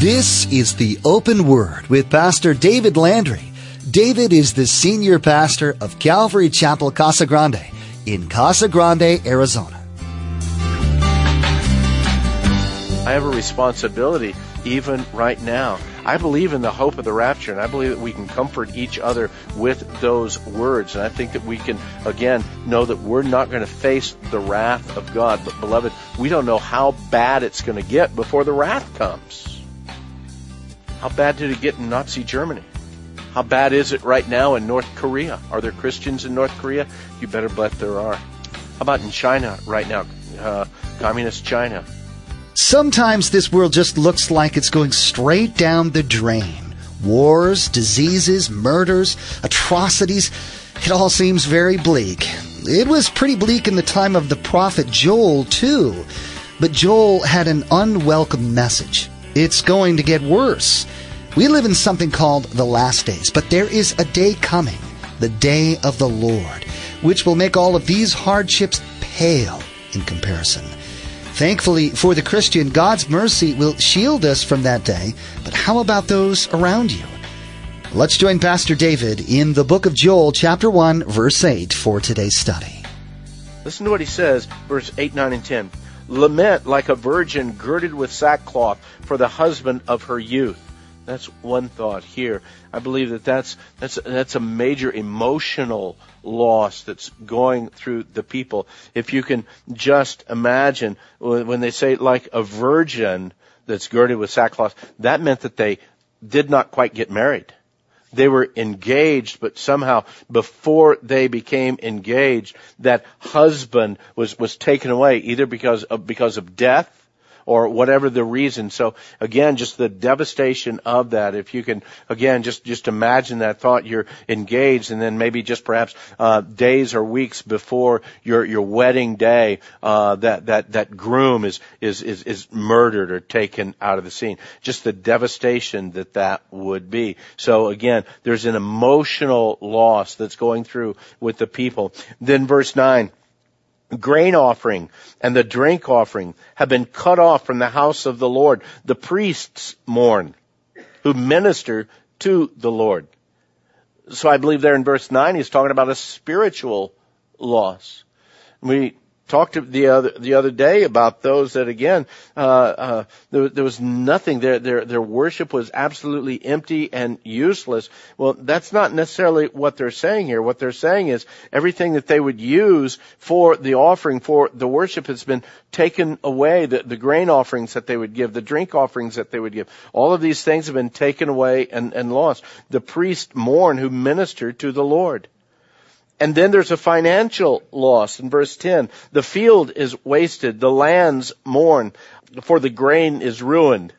This is the Open Word with Pastor David Landry. David is the senior pastor of Calvary Chapel Casa Grande in Casa Grande, Arizona. I have a responsibility even right now. I believe in the hope of the rapture, and I believe that we can comfort each other with those words. And I think that we can, again, know that we're not going to face the wrath of God. But, beloved, we don't know how bad it's going to get before the wrath comes. How bad did it get in Nazi Germany? How bad is it right now in North Korea? Are there Christians in North Korea? You better bet there are. How about in China right now? Uh, communist China. Sometimes this world just looks like it's going straight down the drain. Wars, diseases, murders, atrocities. It all seems very bleak. It was pretty bleak in the time of the prophet Joel, too. But Joel had an unwelcome message. It's going to get worse. We live in something called the last days, but there is a day coming, the day of the Lord, which will make all of these hardships pale in comparison. Thankfully for the Christian, God's mercy will shield us from that day, but how about those around you? Let's join Pastor David in the book of Joel, chapter 1, verse 8, for today's study. Listen to what he says, verse 8, 9, and 10. Lament like a virgin girded with sackcloth for the husband of her youth. That's one thought here. I believe that that's that's that's a major emotional loss that's going through the people. If you can just imagine when they say like a virgin that's girded with sackcloth, that meant that they did not quite get married they were engaged, but somehow before they became engaged, that husband was, was taken away either because of, because of death or whatever the reason. So again, just the devastation of that. If you can, again, just, just imagine that thought you're engaged and then maybe just perhaps, uh, days or weeks before your, your wedding day, uh, that, that, that groom is, is, is, is murdered or taken out of the scene. Just the devastation that that would be. So again, there's an emotional loss that's going through with the people. Then verse 9, grain offering and the drink offering have been cut off from the house of the Lord. The priests mourn who minister to the Lord. So I believe there in verse 9 he's talking about a spiritual loss. We talked the other the other day about those that again uh, uh, there, there, was nothing their their their worship was absolutely empty and useless. Well, that's not necessarily what they're saying here. What they're saying is everything that they would use for the offering for the worship has been taken away. The, the grain offerings that they would give, the drink offerings that they would give, all of these things have been taken away and, and lost. The priest mourn who ministered to the Lord. And then there's a financial loss in verse 10. The field is wasted, the lands mourn, for the grain is ruined,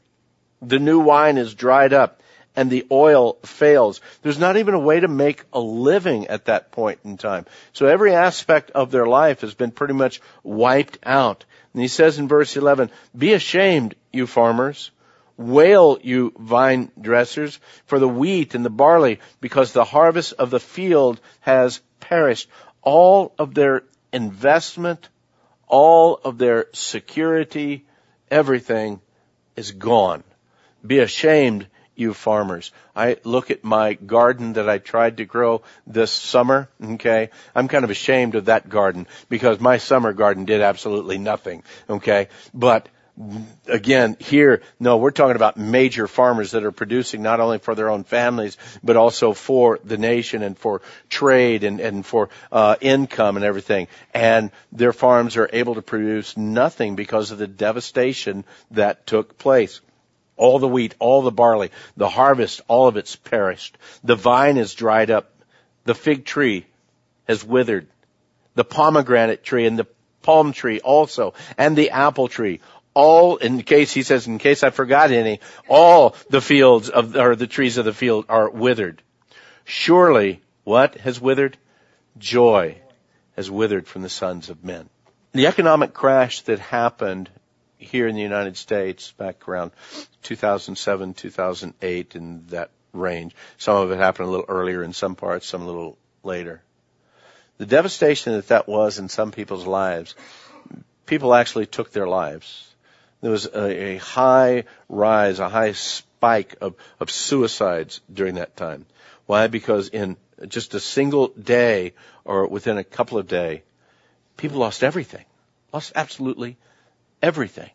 the new wine is dried up, and the oil fails. There's not even a way to make a living at that point in time. So every aspect of their life has been pretty much wiped out. And he says in verse 11, be ashamed, you farmers. Wail, you vine dressers, for the wheat and the barley, because the harvest of the field has perished. All of their investment, all of their security, everything is gone. Be ashamed, you farmers. I look at my garden that I tried to grow this summer, okay? I'm kind of ashamed of that garden because my summer garden did absolutely nothing, okay? But again, here, no, we're talking about major farmers that are producing not only for their own families, but also for the nation and for trade and, and for uh, income and everything. And their farms are able to produce nothing because of the devastation that took place. All the wheat, all the barley, the harvest, all of it's perished. The vine is dried up. The fig tree has withered. The pomegranate tree and the palm tree also, and the apple tree all, in case, he says, in case I forgot any, all the fields of, or the trees of the field are withered. Surely, what has withered? Joy has withered from the sons of men. The economic crash that happened here in the United States back around 2007, 2008 in that range. Some of it happened a little earlier in some parts, some a little later. The devastation that that was in some people's lives, people actually took their lives there was a, a high rise, a high spike of, of suicides during that time. Why? Because in just a single day or within a couple of days, people lost everything. Lost absolutely everything.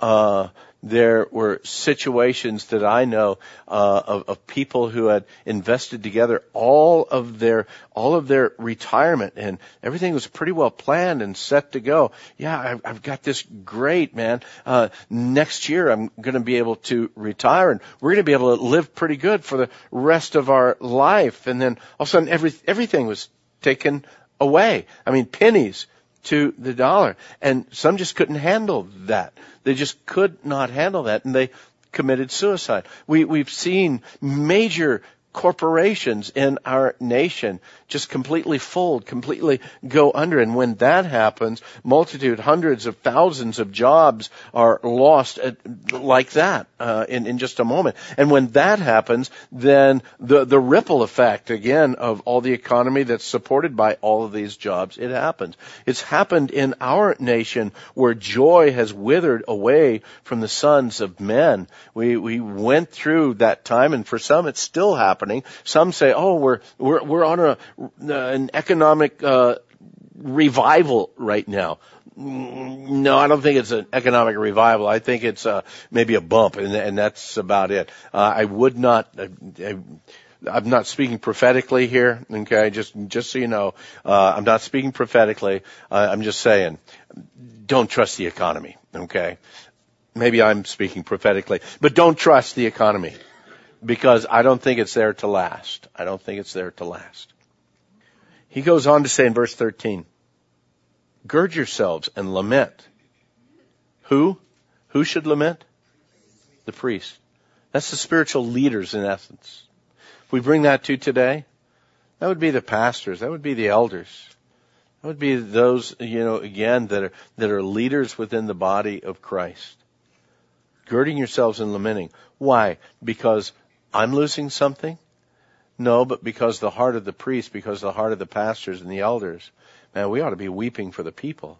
Uh, there were situations that I know uh, of, of, people who had invested together all of their all of their retirement, and everything was pretty well planned and set to go. Yeah, I've, I've got this great man. Uh, next year, I'm going to be able to retire, and we're going to be able to live pretty good for the rest of our life. And then all of a sudden, every everything was taken away. I mean, pennies to the dollar. And some just couldn't handle that. They just could not handle that and they committed suicide. We, we've seen major corporations in our nation just completely fold, completely go under. And when that happens, multitude, hundreds of thousands of jobs are lost at, like that uh, in in just a moment. And when that happens, then the the ripple effect again of all the economy that's supported by all of these jobs, it happens. It's happened in our nation where joy has withered away from the sons of men. We we went through that time, and for some, it's still happening. Some say, "Oh, we're we're we're on a an economic uh, revival right now. No, I don't think it's an economic revival. I think it's uh, maybe a bump, and, and that's about it. Uh, I would not. Uh, I, I'm not speaking prophetically here, okay? Just, just so you know, uh, I'm not speaking prophetically. Uh, I'm just saying, don't trust the economy, okay? Maybe I'm speaking prophetically, but don't trust the economy because I don't think it's there to last. I don't think it's there to last. He goes on to say in verse 13, gird yourselves and lament. Who? Who should lament? The priest. That's the spiritual leaders in essence. If we bring that to today, that would be the pastors. That would be the elders. That would be those, you know, again, that are, that are leaders within the body of Christ. Girding yourselves and lamenting. Why? Because I'm losing something? No, but because the heart of the priest, because the heart of the pastors and the elders, man, we ought to be weeping for the people.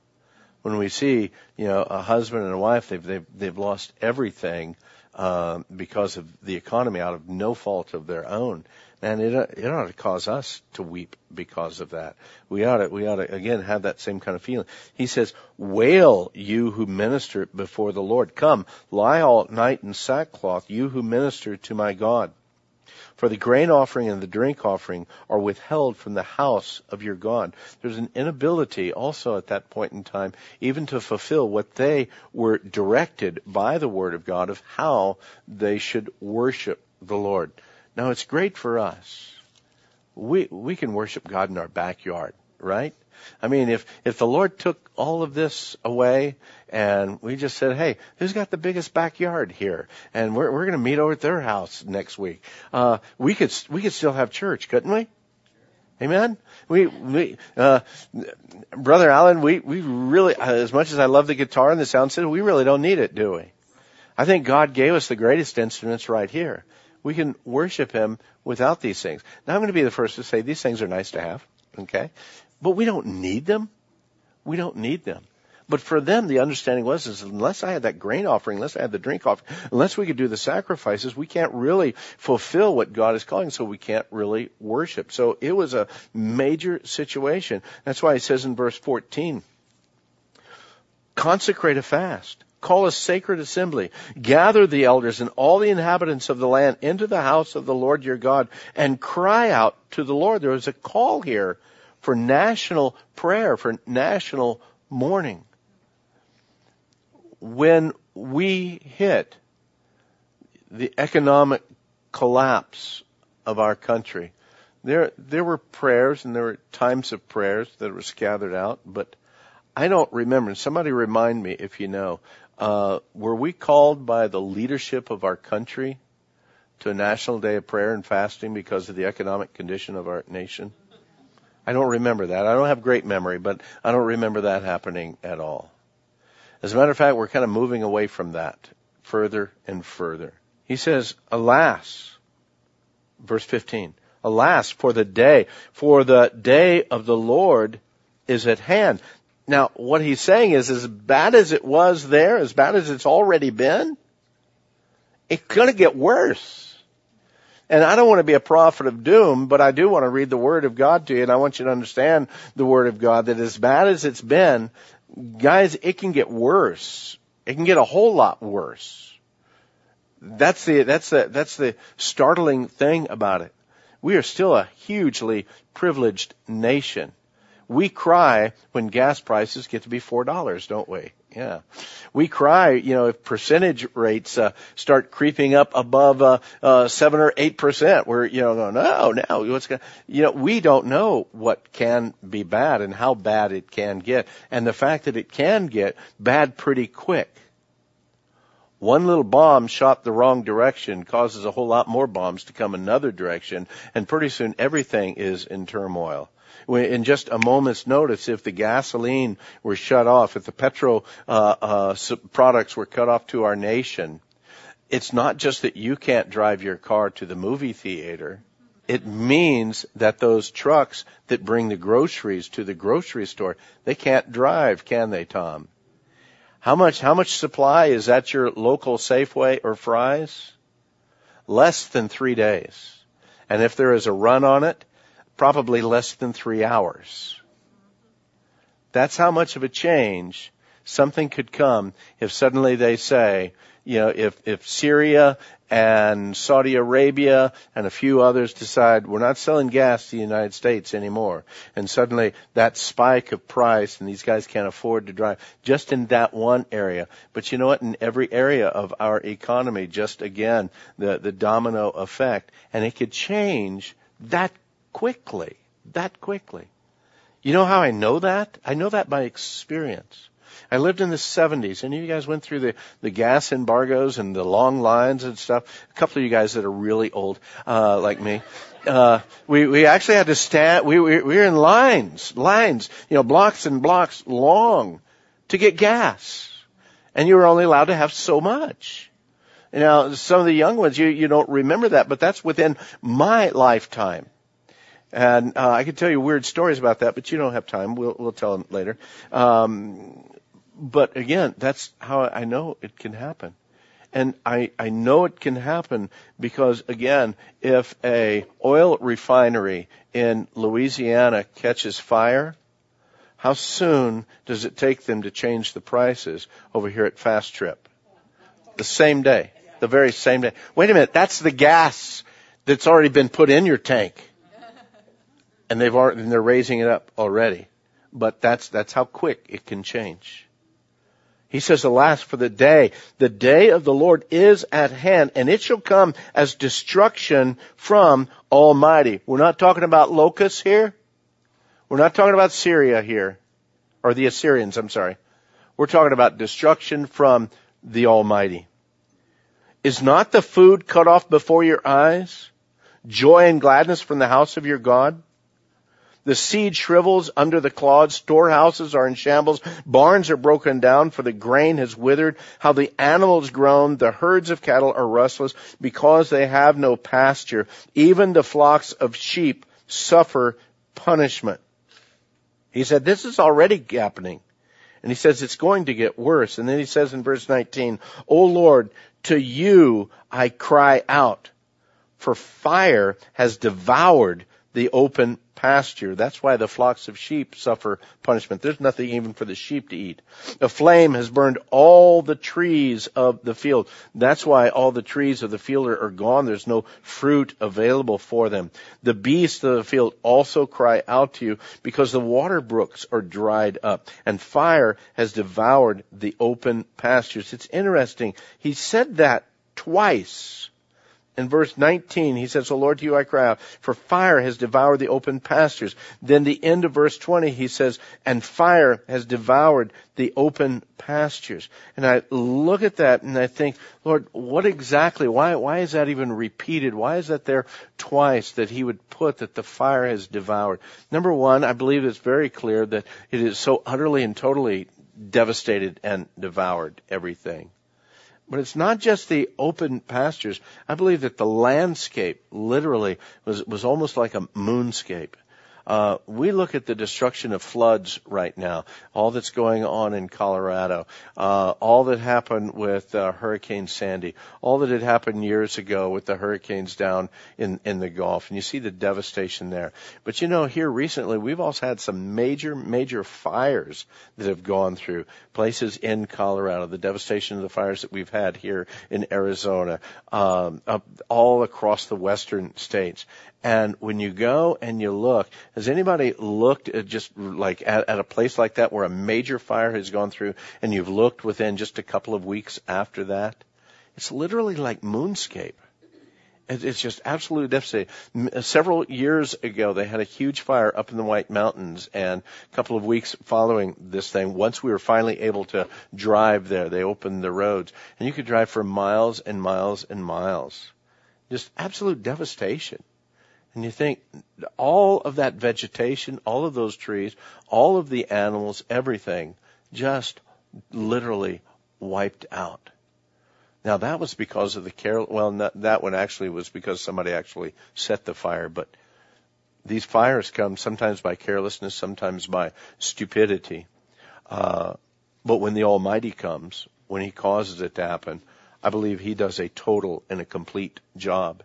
When we see, you know, a husband and a wife, they've they've they've lost everything uh, because of the economy, out of no fault of their own. And it it ought to cause us to weep because of that. We ought to we ought to again have that same kind of feeling. He says, "Wail, you who minister before the Lord. Come, lie all night in sackcloth, you who minister to my God." For the grain offering and the drink offering are withheld from the house of your God. There's an inability also at that point in time even to fulfill what they were directed by the Word of God of how they should worship the Lord. Now it's great for us. We, we can worship God in our backyard, right? I mean, if, if the Lord took all of this away and we just said, hey, who's got the biggest backyard here? And we're, we're going to meet over at their house next week. Uh, we could, we could still have church, couldn't we? Amen. We, we, uh, brother Allen, we, we really, as much as I love the guitar and the sound system, we really don't need it, do we? I think God gave us the greatest instruments right here. We can worship Him without these things. Now I'm going to be the first to say these things are nice to have. Okay. But we don't need them. We don't need them. But for them, the understanding was, is unless I had that grain offering, unless I had the drink offering, unless we could do the sacrifices, we can't really fulfill what God is calling, so we can't really worship. So it was a major situation. That's why it says in verse 14, consecrate a fast. Call a sacred assembly. Gather the elders and all the inhabitants of the land into the house of the Lord your God and cry out to the Lord. There is a call here for national prayer, for national mourning. When we hit the economic collapse of our country, there there were prayers and there were times of prayers that were scattered out, but I don't remember. Somebody remind me if you know. Uh, were we called by the leadership of our country to a national day of prayer and fasting because of the economic condition of our nation? I don't remember that. I don't have great memory, but I don't remember that happening at all. As a matter of fact, we're kind of moving away from that further and further. He says, alas, verse 15, alas for the day, for the day of the Lord is at hand. Now, what he's saying is as bad as it was there, as bad as it's already been, it's going to get worse. And I don't want to be a prophet of doom, but I do want to read the Word of God to you, and I want you to understand the Word of God that as bad as it's been, guys, it can get worse. It can get a whole lot worse. That's the, that's the, that's the startling thing about it. We are still a hugely privileged nation. We cry when gas prices get to be four dollars, don't we? Yeah, we cry. You know, if percentage rates uh, start creeping up above uh, uh, seven or eight percent, we're you know going, no, no, what's going? You know, we don't know what can be bad and how bad it can get, and the fact that it can get bad pretty quick. One little bomb shot the wrong direction causes a whole lot more bombs to come another direction, and pretty soon everything is in turmoil in just a moment's notice, if the gasoline were shut off, if the petrol uh, uh, products were cut off to our nation, it's not just that you can't drive your car to the movie theater. It means that those trucks that bring the groceries to the grocery store, they can't drive, can they, Tom? How much, how much supply is at your local Safeway or Fry's? Less than three days. And if there is a run on it, probably less than three hours. That's how much of a change something could come if suddenly they say, you know, if, if Syria and Saudi Arabia and a few others decide we're not selling gas to the United States anymore, and suddenly that spike of price and these guys can't afford to drive just in that one area. But you know what? In every area of our economy, just again, the, the domino effect, and it could change that quickly, that quickly. You know how I know that? I know that by experience. I lived in the 70s, and you guys went through the, the gas embargoes and the long lines and stuff. A couple of you guys that are really old, uh, like me. Uh, we, we actually had to stand, we, we, we were in lines, lines, you know, blocks and blocks long to get gas. And you were only allowed to have so much. Now, some of the young ones, you, you don't remember that, but that's within my lifetime. And uh, I could tell you weird stories about that, but you don't have time. We'll we'll tell them later. Um, but again, that's how I know it can happen. And I, I know it can happen because again, if a oil refinery in Louisiana catches fire, how soon does it take them to change the prices over here at Fast Trip? The same day. The very same day. Wait a minute, that's the gas that's already been put in your tank and they've already, and they're raising it up already. But that's, that's how quick it can change. He says, alas for the day. The day of the Lord is at hand and it shall come as destruction from Almighty. We're not talking about locusts here. We're not talking about Syria here. Or the Assyrians, I'm sorry. We're talking about destruction from the Almighty. Is not the food cut off before your eyes? Joy and gladness from the house of your God? The seed shrivels under the clods. Storehouses are in shambles. Barns are broken down for the grain has withered. How the animals groan. The herds of cattle are restless because they have no pasture. Even the flocks of sheep suffer punishment. He said, this is already happening. And he says it's going to get worse. And then he says in verse 19, O Lord, to you I cry out, for fire has devoured the open pasture. That's why the flocks of sheep suffer punishment. There's nothing even for the sheep to eat. A flame has burned all the trees of the field. That's why all the trees of the field are, gone. There's no fruit available for them. The beasts of the field also cry out to you because the water brooks are dried up and fire has devoured the open pastures. It's interesting. He said that twice in verse 19, he says, So Lord, to you I cry out, for fire has devoured the open pastures. Then the end of verse 20, he says, and fire has devoured the open pastures. And I look at that and I think, Lord, what exactly, why, why is that even repeated? Why is that there twice that he would put that the fire has devoured? Number one, I believe it's very clear that it is so utterly and totally devastated and devoured everything. But it's not just the open pastures. I believe that the landscape literally was, was almost like a moonscape. Uh, we look at the destruction of floods right now, all that's going on in Colorado, uh, all that happened with uh, Hurricane Sandy, all that had happened years ago with the hurricanes down in, in the Gulf, and you see the devastation there. But you know, here recently, we've also had some major, major fires that have gone through places in Colorado, the devastation of the fires that we've had here in Arizona, um, all across the western states. And when you go and you look, has anybody looked at just like at, at, a place like that where a major fire has gone through and you've looked within just a couple of weeks after that? It's literally like moonscape. It's just absolutely devastating. Uh, several years ago, they had a huge fire up in the White Mountains, and a couple of weeks following this thing, once we were finally able to drive there, they opened the roads, and you could drive for miles and miles and miles. Just absolute devastation. And you think all of that vegetation, all of those trees, all of the animals, everything just literally wiped out. Now that was because of the care. Well, not, that one actually was because somebody actually set the fire. But these fires come sometimes by carelessness, sometimes by stupidity. Uh, but when the Almighty comes, when He causes it to happen, I believe He does a total and a complete job.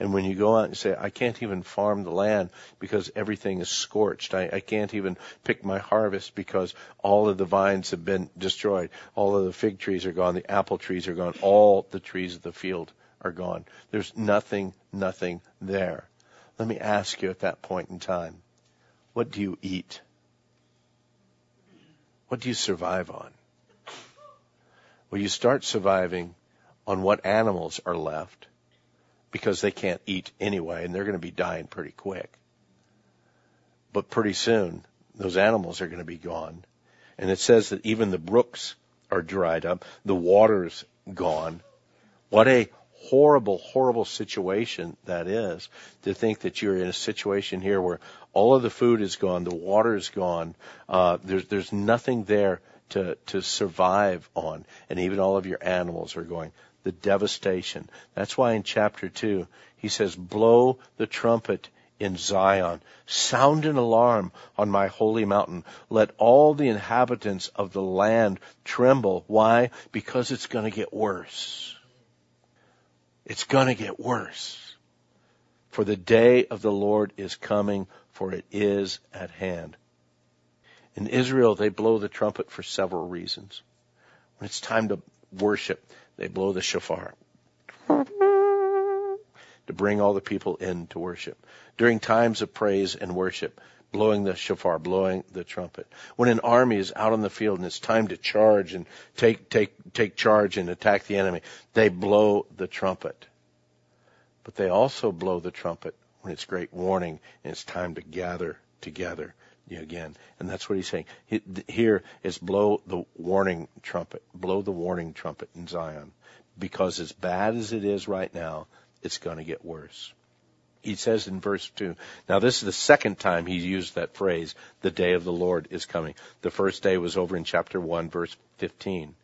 And when you go out and say, I can't even farm the land because everything is scorched. I, I can't even pick my harvest because all of the vines have been destroyed. All of the fig trees are gone. The apple trees are gone. All the trees of the field are gone. There's nothing, nothing there. Let me ask you at that point in time, what do you eat? What do you survive on? Well, you start surviving on what animals are left because they can't eat anyway and they're going to be dying pretty quick. But pretty soon, those animals are going to be gone. And it says that even the brooks are dried up, the water's gone. What a horrible, horrible situation that is to think that you're in a situation here where all of the food is gone, the water is gone, uh, there's, there's nothing there to, to survive on, and even all of your animals are going the devastation. That's why in chapter 2, he says, Blow the trumpet in Zion. Sound an alarm on my holy mountain. Let all the inhabitants of the land tremble. Why? Because it's going to get worse. It's going to get worse. For the day of the Lord is coming, for it is at hand. In Israel, they blow the trumpet for several reasons. When it's time to worship, they blow the shofar to bring all the people in to worship. During times of praise and worship, blowing the shofar, blowing the trumpet. When an army is out on the field and it's time to charge and take, take, take charge and attack the enemy, they blow the trumpet. But they also blow the trumpet when it's great warning and it's time to gather together again. And that's what he's saying. Here is blow the warning trumpet. Blow the warning trumpet in Zion. Because as bad as it is right now, it's going to get worse. He says in verse 2, now this is the second time he used that phrase, the day of the Lord is coming. The first day was over in chapter 1, verse 15.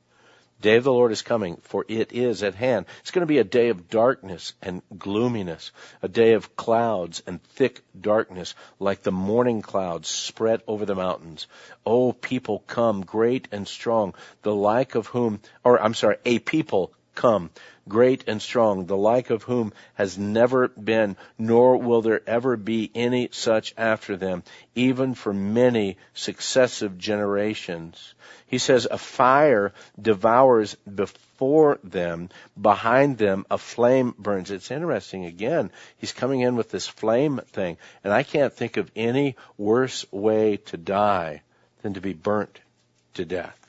Day of the Lord is coming, for it is at hand. It's going to be a day of darkness and gloominess, a day of clouds and thick darkness, like the morning clouds spread over the mountains. O people come, great and strong, the like of whom, or I'm sorry, a people come, great and strong, the like of whom has never been, nor will there ever be any such after them, even for many successive generations. He says a fire devours before them, behind them a flame burns. It's interesting again. He's coming in with this flame thing, and I can't think of any worse way to die than to be burnt to death.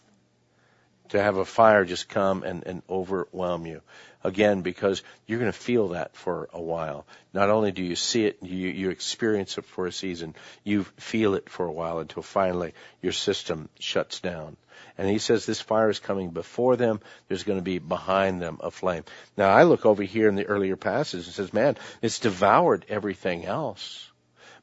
To have a fire just come and, and overwhelm you again because you're going to feel that for a while. Not only do you see it, you, you experience it for a season, you feel it for a while until finally your system shuts down. And he says this fire is coming before them. There's going to be behind them a flame. Now I look over here in the earlier passage and says, man, it's devoured everything else.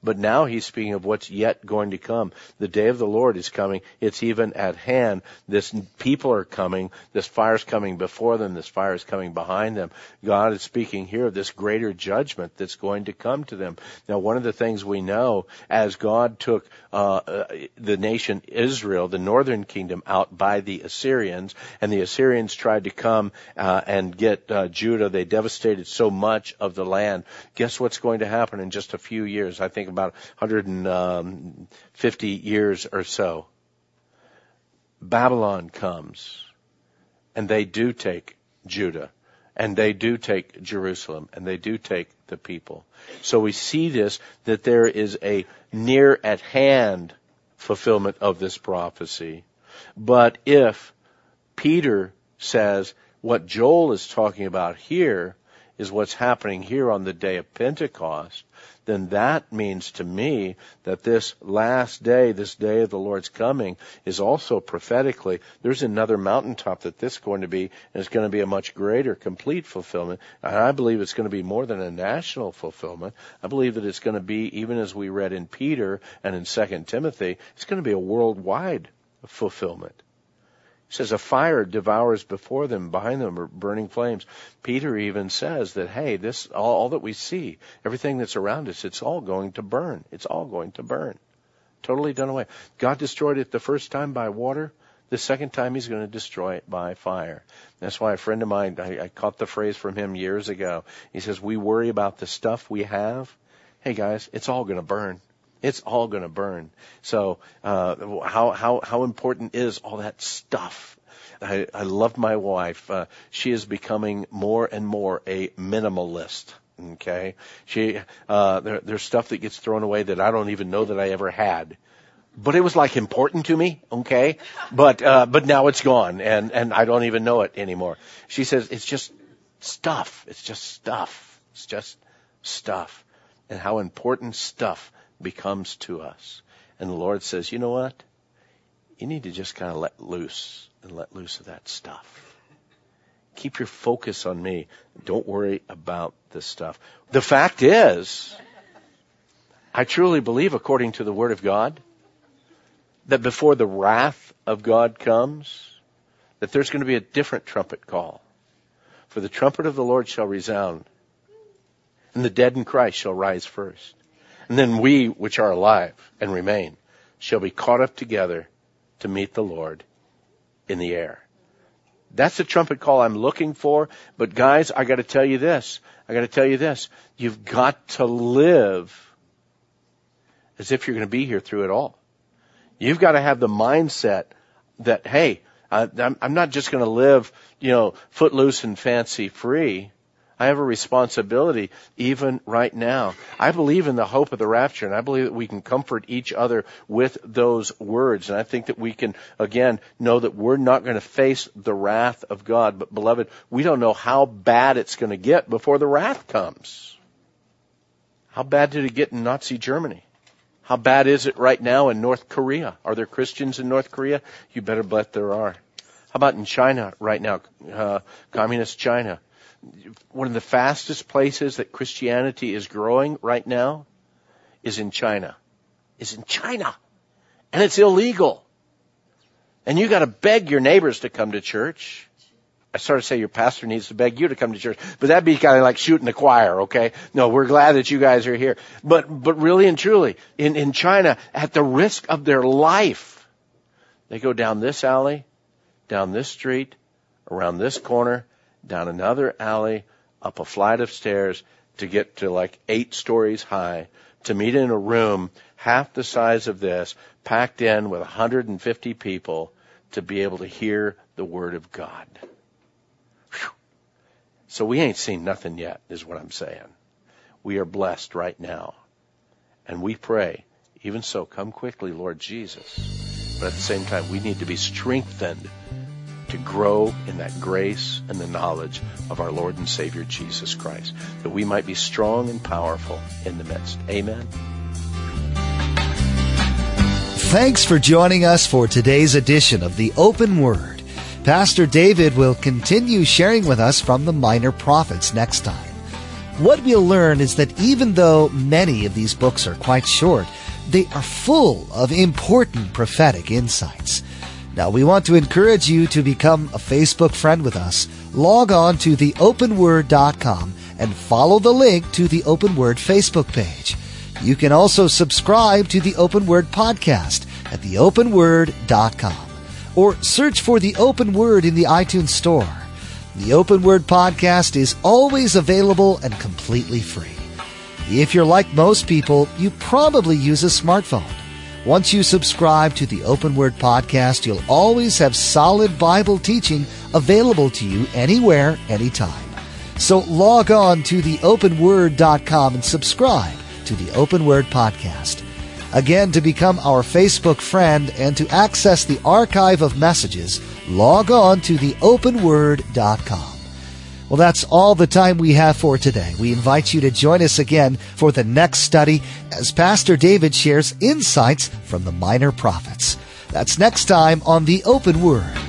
But now he's speaking of what's yet going to come. The day of the Lord is coming. It's even at hand. This people are coming. This fire's coming before them. This fire is coming behind them. God is speaking here of this greater judgment that's going to come to them. Now, one of the things we know as God took uh, uh, the nation Israel, the northern kingdom, out by the Assyrians, and the Assyrians tried to come uh, and get uh, Judah. They devastated so much of the land. Guess what's going to happen in just a few years? I think about 150 years or so. Babylon comes, and they do take Judah, and they do take Jerusalem, and they do take the people. So we see this, that there is a near at hand fulfillment of this prophecy. But if Peter says what Joel is talking about here is what's happening here on the day of Pentecost, then that means to me that this last day, this day of the Lord's coming, is also prophetically, there's another mountaintop that this is going to be, and it's going to be a much greater, complete fulfillment. And I believe it's going to be more than a national fulfillment. I believe that it's going to be, even as we read in Peter and in 2 Timothy, it's going to be a worldwide fulfillment. Says a fire devours before them, behind them are burning flames. Peter even says that, hey, this, all, all, that we see, everything that's around us, it's all going to burn. It's all going to burn. Totally done away. God destroyed it the first time by water. The second time he's going to destroy it by fire. That's why a friend of mine, I, I caught the phrase from him years ago. He says, we worry about the stuff we have. Hey guys, it's all going to burn. It's all going to burn. So, uh, how, how, how important is all that stuff? I, I love my wife. Uh, she is becoming more and more a minimalist. Okay. She, uh, there, there's stuff that gets thrown away that I don't even know that I ever had. But it was like important to me, okay? But, uh, but now it's gone and, and I don't even know it anymore. She says, it's just stuff. It's just stuff. It's just stuff. And how important stuff becomes to us. And the Lord says, you know what? You need to just kind of let loose and let loose of that stuff. Keep your focus on me. Don't worry about this stuff. The fact is, I truly believe, according to the Word of God, that before the wrath of God comes, that there's going to be a different trumpet call. For the trumpet of the Lord shall resound, and the dead in Christ shall rise first. And then we, which are alive and remain, shall be caught up together to meet the Lord in the air. That's the trumpet call I'm looking for. But guys, I gotta tell you this. I gotta tell you this. You've got to live as if you're gonna be here through it all. You've got to have the mindset that, hey, I'm, I'm not just gonna live, you know, footloose and fancy free. I have a responsibility even right now. I believe in the hope of the rapture and I believe that we can comfort each other with those words. And I think that we can, again, know that we're not going to face the wrath of God. But beloved, we don't know how bad it's going to get before the wrath comes. How bad did it get in Nazi Germany? How bad is it right now in North Korea? Are there Christians in North Korea? You better bet there are. How about in China right now? Uh, communist China one of the fastest places that Christianity is growing right now is in China. Is in China. And it's illegal. And you gotta beg your neighbors to come to church. I sort of say your pastor needs to beg you to come to church, but that'd be kind of like shooting the choir, okay? No, we're glad that you guys are here. But, but really and truly, in, in China, at the risk of their life, they go down this alley, down this street, around this corner, down another alley, up a flight of stairs to get to like eight stories high, to meet in a room half the size of this, packed in with 150 people to be able to hear the Word of God. Whew. So we ain't seen nothing yet, is what I'm saying. We are blessed right now. And we pray, even so, come quickly, Lord Jesus. But at the same time, we need to be strengthened to grow in that grace and the knowledge of our Lord and Savior Jesus Christ, that we might be strong and powerful in the midst. Amen. Thanks for joining us for today's edition of the Open Word. Pastor David will continue sharing with us from the Minor Prophets next time. what we'll learn is that even though many of these books are quite short, they are full of important prophetic insights. Now, we want to encourage you to become a Facebook friend with us. Log on to theopenword.com and follow the link to the Open Word Facebook page. You can also subscribe to the Open Word podcast at theopenword.com or search for the Open Word in the iTunes Store. The Open Word podcast is always available and completely free. If you're like most people, you probably use a smartphone. Once you subscribe to the Open Word podcast, you'll always have solid Bible teaching available to you anywhere, anytime. So log on to theopenword.com and subscribe to the Open Word podcast. Again, to become our Facebook friend and to access the archive of messages, log on to theopenword.com. Well, that's all the time we have for today. We invite you to join us again for the next study as Pastor David shares insights from the minor prophets. That's next time on the Open Word.